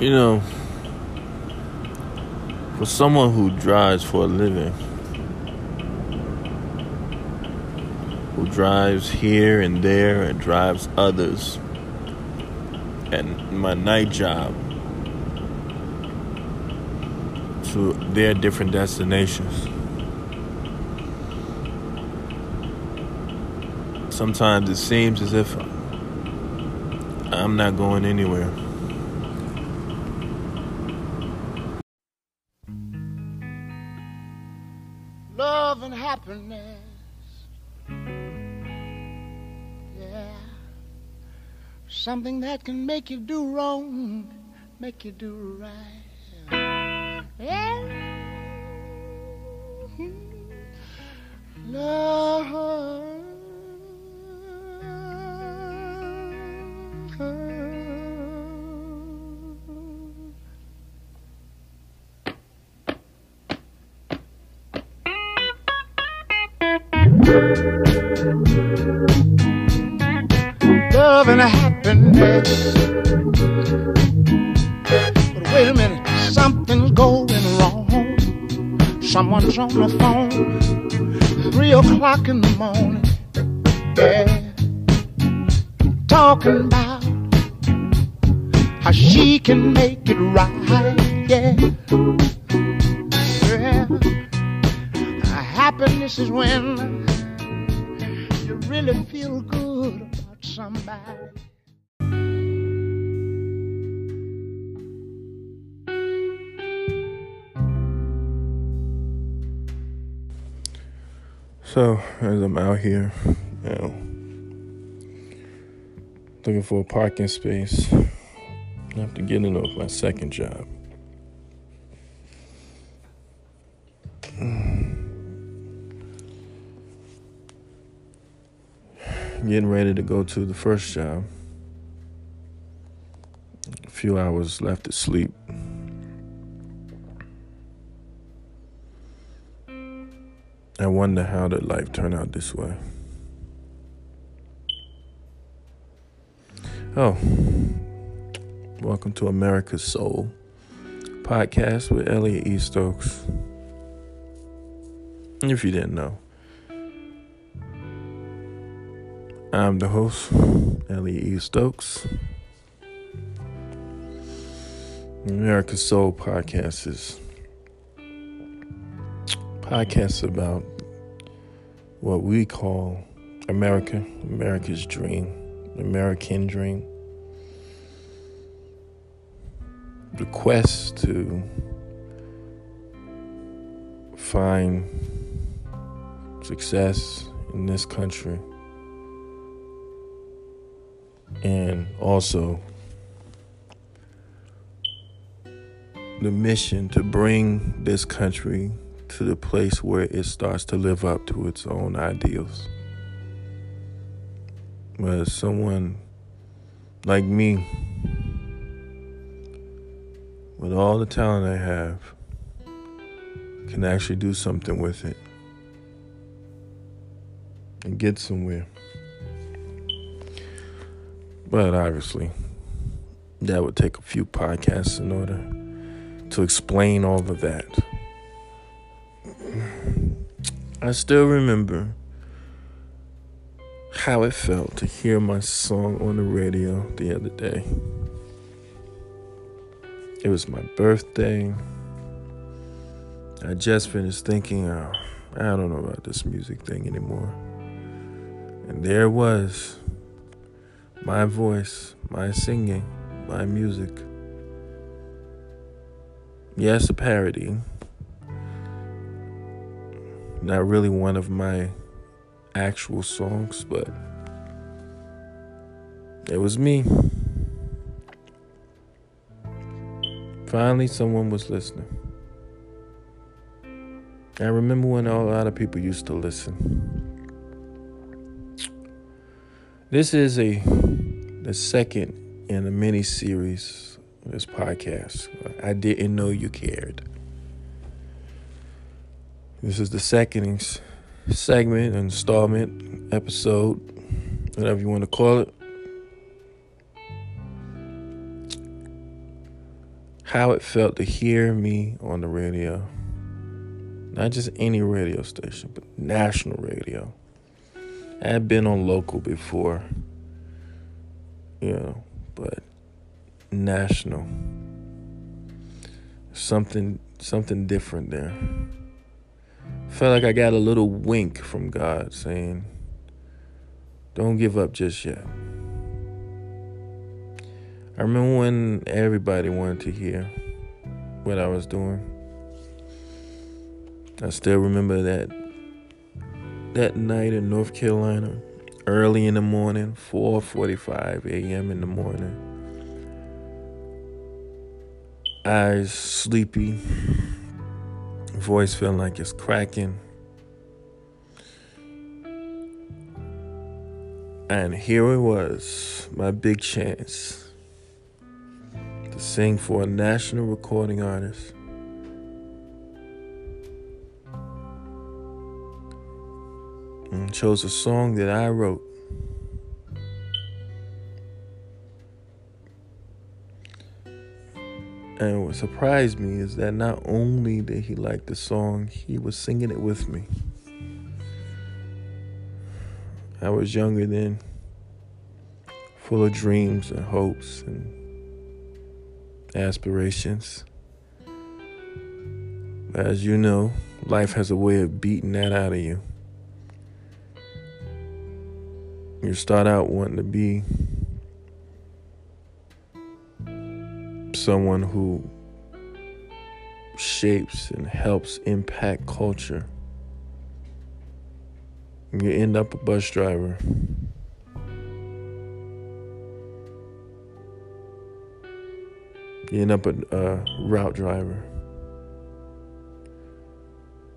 You know, for someone who drives for a living, who drives here and there and drives others, and my night job to their different destinations. Sometimes it seems as if I'm not going anywhere. Love and happiness. Yeah. Something that can make you do wrong, make you do right. Yeah. Hmm. Love. Love and happiness. But wait a minute, something's going wrong. Someone's on the phone, three o'clock in the morning. Yeah, talking about how she can make it right. Yeah, yeah. Happiness is when really feel good about somebody. So, as I'm out here, you know, looking for a parking space, I have to get into my second job. Getting ready to go to the first job. A few hours left to sleep. I wonder how did life turn out this way. Oh, welcome to America's Soul podcast with Elliot E. Stokes. If you didn't know, I'm the host, Elliot E. Stokes. America's Soul podcast is podcast about what we call America, America's dream, American dream. The quest to find success in this country and also the mission to bring this country to the place where it starts to live up to its own ideals. Where someone like me, with all the talent I have, can actually do something with it and get somewhere. But obviously, that would take a few podcasts in order to explain all of that. I still remember how it felt to hear my song on the radio the other day. It was my birthday. I just finished thinking, oh, I don't know about this music thing anymore. And there it was my voice, my singing, my music. Yes, a parody not really one of my actual songs, but it was me. Finally, someone was listening. I remember when a lot of people used to listen. This is a the second in a mini series of this podcast. I didn't know you cared. This is the second segment, installment, episode, whatever you want to call it. how it felt to hear me on the radio. Not just any radio station, but national radio. I had been on local before, you know, but national. Something something different there. Felt like I got a little wink from God saying, Don't give up just yet. I remember when everybody wanted to hear what I was doing. I still remember that that night in North Carolina, early in the morning, 4:45 a.m. in the morning. Eyes sleepy, voice feeling like it's cracking. And here it was, my big chance to sing for a national recording artist. And chose a song that I wrote. And what surprised me is that not only did he like the song, he was singing it with me. I was younger then, full of dreams and hopes and aspirations. But as you know, life has a way of beating that out of you. You start out wanting to be someone who shapes and helps impact culture. You end up a bus driver. You end up a, a route driver.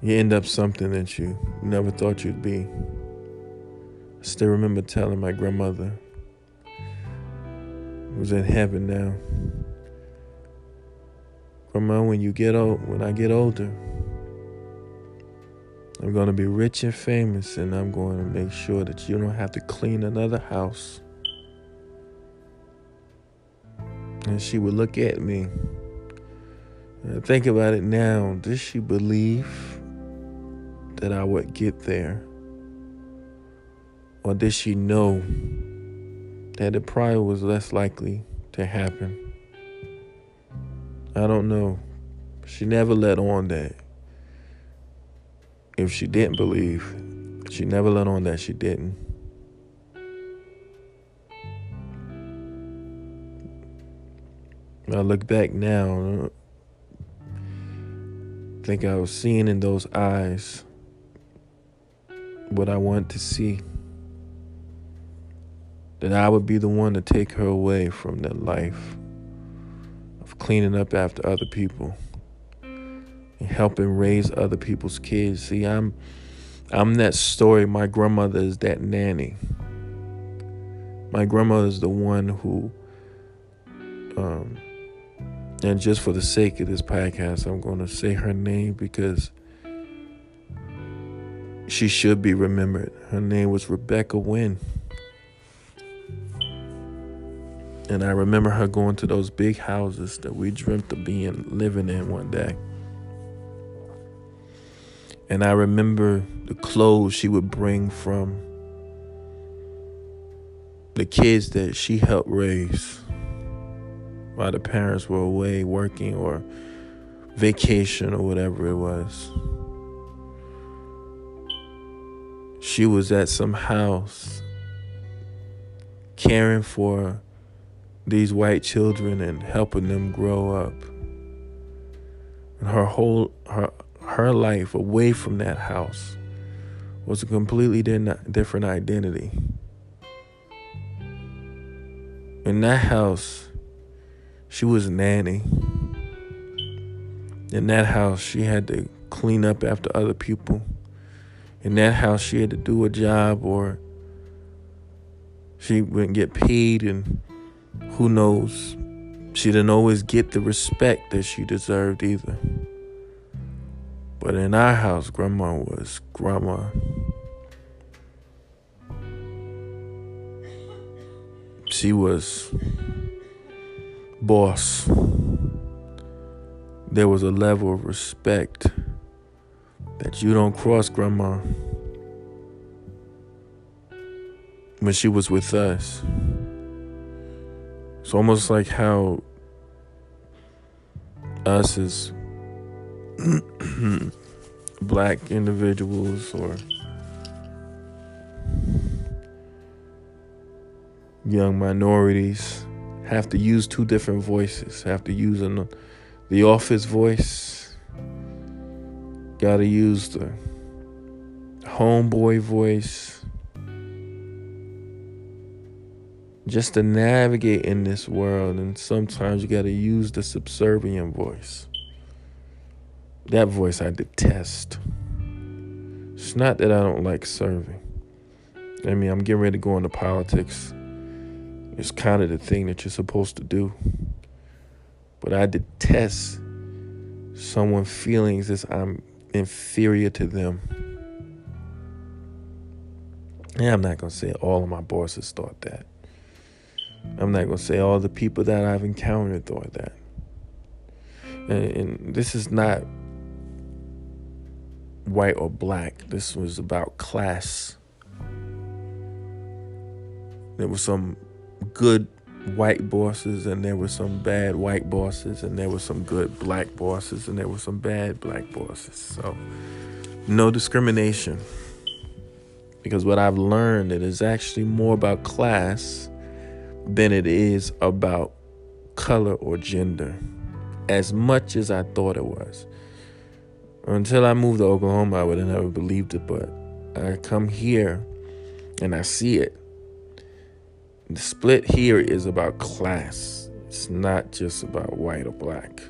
You end up something that you never thought you'd be. Still remember telling my grandmother, who's in heaven now, Grandma, when you get old, when I get older, I'm going to be rich and famous, and I'm going to make sure that you don't have to clean another house. And she would look at me. And think about it now. Did she believe that I would get there? Or did she know that the probably was less likely to happen? I don't know. She never let on that. If she didn't believe, she never let on that she didn't. I look back now, think I was seeing in those eyes what I wanted to see. That I would be the one to take her away from that life of cleaning up after other people and helping raise other people's kids. See, I'm I'm that story. My grandmother is that nanny. My grandmother is the one who um, and just for the sake of this podcast, I'm going to say her name because she should be remembered. Her name was Rebecca Wynn. And I remember her going to those big houses that we dreamt of being living in one day. And I remember the clothes she would bring from the kids that she helped raise while the parents were away working or vacation or whatever it was. She was at some house caring for these white children and helping them grow up. And her whole her her life away from that house was a completely different identity. In that house, she was a nanny. In that house, she had to clean up after other people. In that house, she had to do a job or she wouldn't get paid, and who knows, she didn't always get the respect that she deserved either. But in our house, grandma was grandma. She was boss. there was a level of respect that you don't cross grandma when she was with us. Almost like how us as black individuals or young minorities have to use two different voices, have to use an, the office voice, got to use the homeboy voice. Just to navigate in this world, and sometimes you got to use the subservient voice. That voice I detest. It's not that I don't like serving. I mean, I'm getting ready to go into politics. It's kind of the thing that you're supposed to do. But I detest someone feeling as I'm inferior to them. Yeah, I'm not going to say all of my bosses thought that. I'm not going to say all the people that I've encountered thought that. And, and this is not white or black. This was about class. There were some good white bosses and there were some bad white bosses and there were some good black bosses and there were some bad black bosses. So no discrimination. Because what I've learned it is actually more about class than it is about color or gender. As much as I thought it was. Until I moved to Oklahoma, I would have never believed it, but I come here and I see it the split here is about class. It's not just about white or black.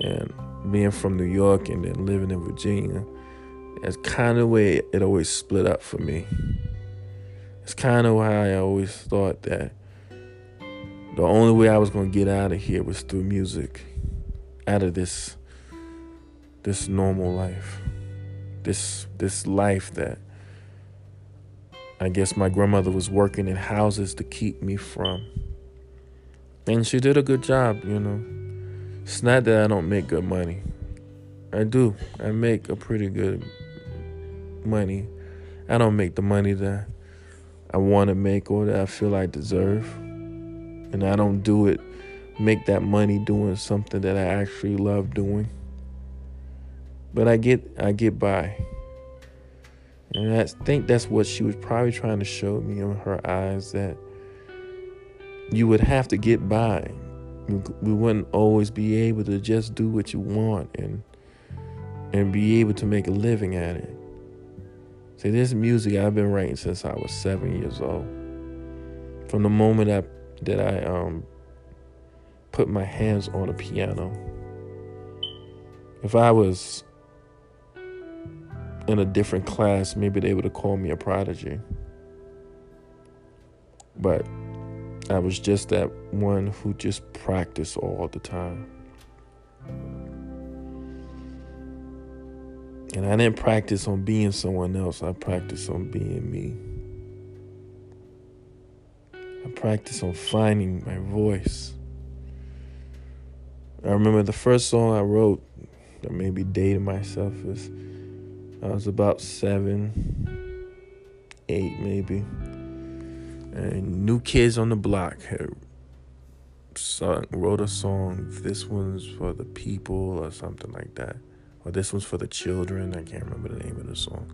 And being from New York and then living in Virginia, that's kind of way it always split up for me. It's kind of why I always thought that the only way I was going to get out of here was through music, out of this this normal life, this this life that I guess my grandmother was working in houses to keep me from. And she did a good job, you know. It's not that I don't make good money. I do. I make a pretty good money. I don't make the money that I want to make or that I feel I deserve. And I don't do it make that money doing something that I actually love doing. But I get I get by. And I think that's what she was probably trying to show me in her eyes that you would have to get by. We wouldn't always be able to just do what you want and and be able to make a living at it. See, this music I've been writing since I was seven years old. From the moment I, that I um, put my hands on a piano. If I was in a different class, maybe they would have called me a prodigy. But I was just that one who just practiced all the time. And I didn't practice on being someone else, I practiced on being me. I practiced on finding my voice. I remember the first song I wrote that maybe dated myself is I was about seven, eight maybe. And New Kids on the Block had sung, wrote a song, This One's for the People or something like that. Or This One's for the Children. I can't remember the name of the song.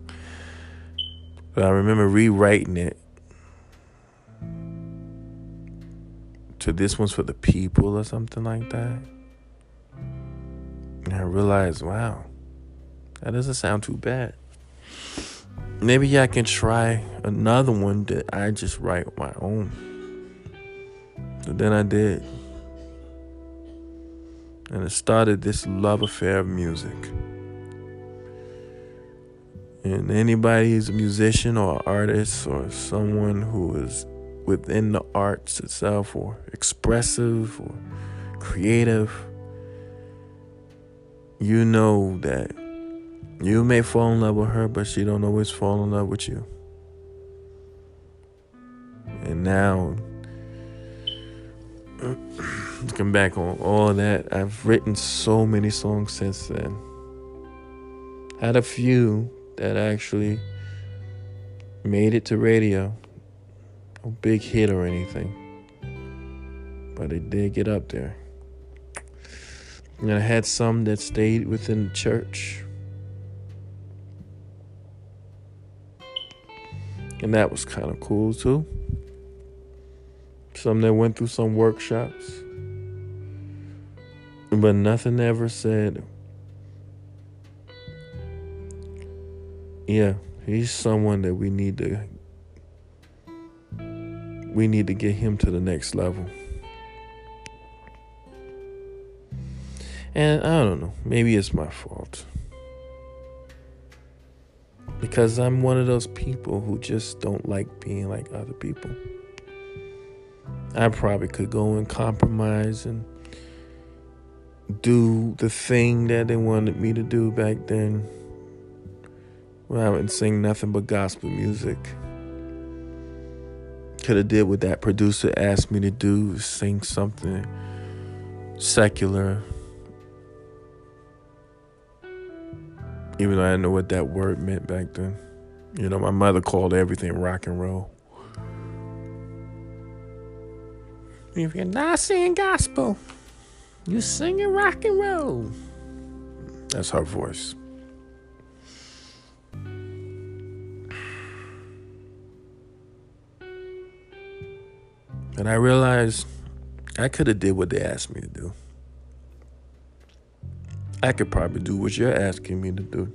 But I remember rewriting it to This One's for the People or something like that. And I realized, wow that doesn't sound too bad. Maybe I can try another one that I just write my own. So then I did. And it started this love affair of music. And anybody who's a musician or artist or someone who is within the arts itself or expressive or creative, you know that you may fall in love with her, but she don't always fall in love with you. And now looking back on all that, I've written so many songs since then. Had a few that actually made it to radio. No big hit or anything. But it did get up there. And I had some that stayed within the church. And that was kind of cool too. Some that went through some workshops. But nothing ever said, yeah, he's someone that we need to we need to get him to the next level. And I don't know, maybe it's my fault. Because I'm one of those people who just don't like being like other people. I probably could go and compromise and do the thing that they wanted me to do back then. When I would sing nothing but gospel music. Could have did what that producer asked me to do, sing something secular. Even though I didn't know what that word meant back then. You know, my mother called everything rock and roll. If you're not singing gospel, you're singing rock and roll. That's her voice. And I realized I could have did what they asked me to do. I could probably do what you're asking me to do.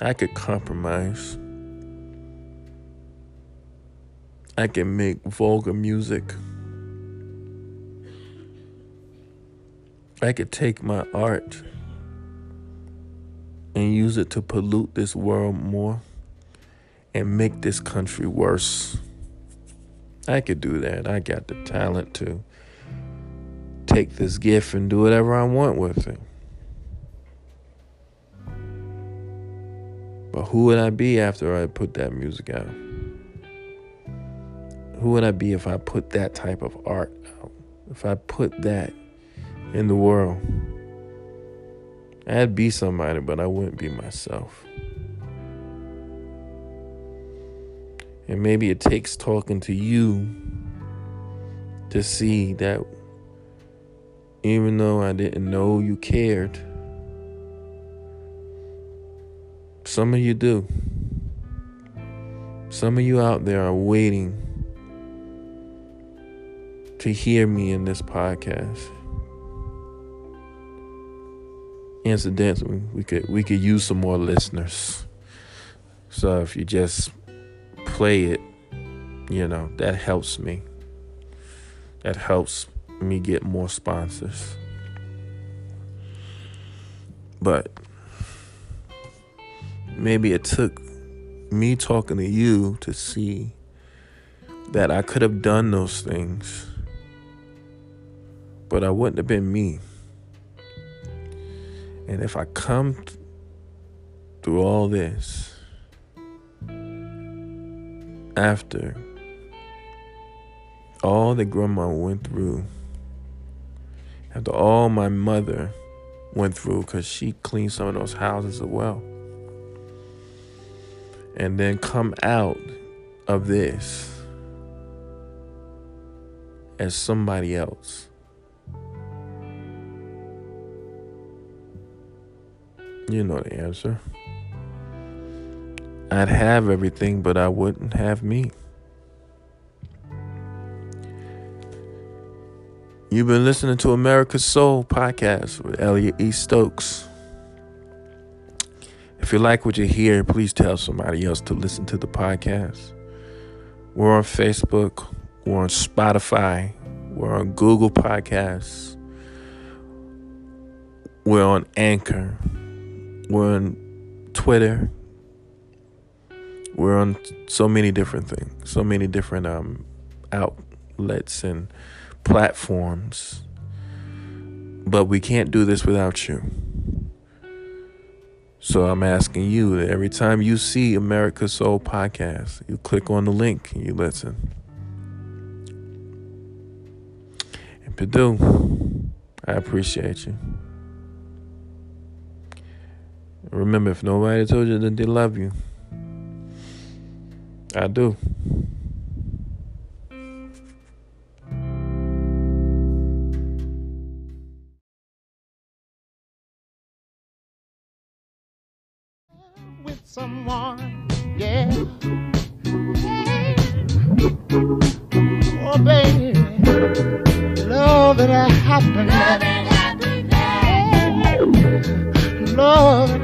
I could compromise. I can make vulgar music. I could take my art and use it to pollute this world more and make this country worse. I could do that. I got the talent to take this gift and do whatever I want with it. But who would I be after I put that music out? Who would I be if I put that type of art out? If I put that in the world? I'd be somebody, but I wouldn't be myself. And maybe it takes talking to you to see that even though I didn't know you cared, some of you do. Some of you out there are waiting to hear me in this podcast. Incidentally, we could we could use some more listeners. So if you just play it, you know, that helps me. That helps me get more sponsors. But maybe it took me talking to you to see that I could have done those things, but I wouldn't have been me. And if I come through all this after all that grandma went through, after all my mother went through, because she cleaned some of those houses as well, and then come out of this as somebody else. You know the answer. I'd have everything, but I wouldn't have me. You've been listening to America's Soul podcast with Elliot E. Stokes. If you like what you hear, please tell somebody else to listen to the podcast. We're on Facebook, we're on Spotify, we're on Google Podcasts, we're on Anchor, we're on Twitter, we're on so many different things, so many different um, outlets and platforms. But we can't do this without you. So I'm asking you that every time you see America Soul podcast, you click on the link and you listen. And Purdue, I appreciate you. Remember, if nobody told you that they love you, I do. Someone, yeah. Oh, baby, love that happened. Love that happened. Love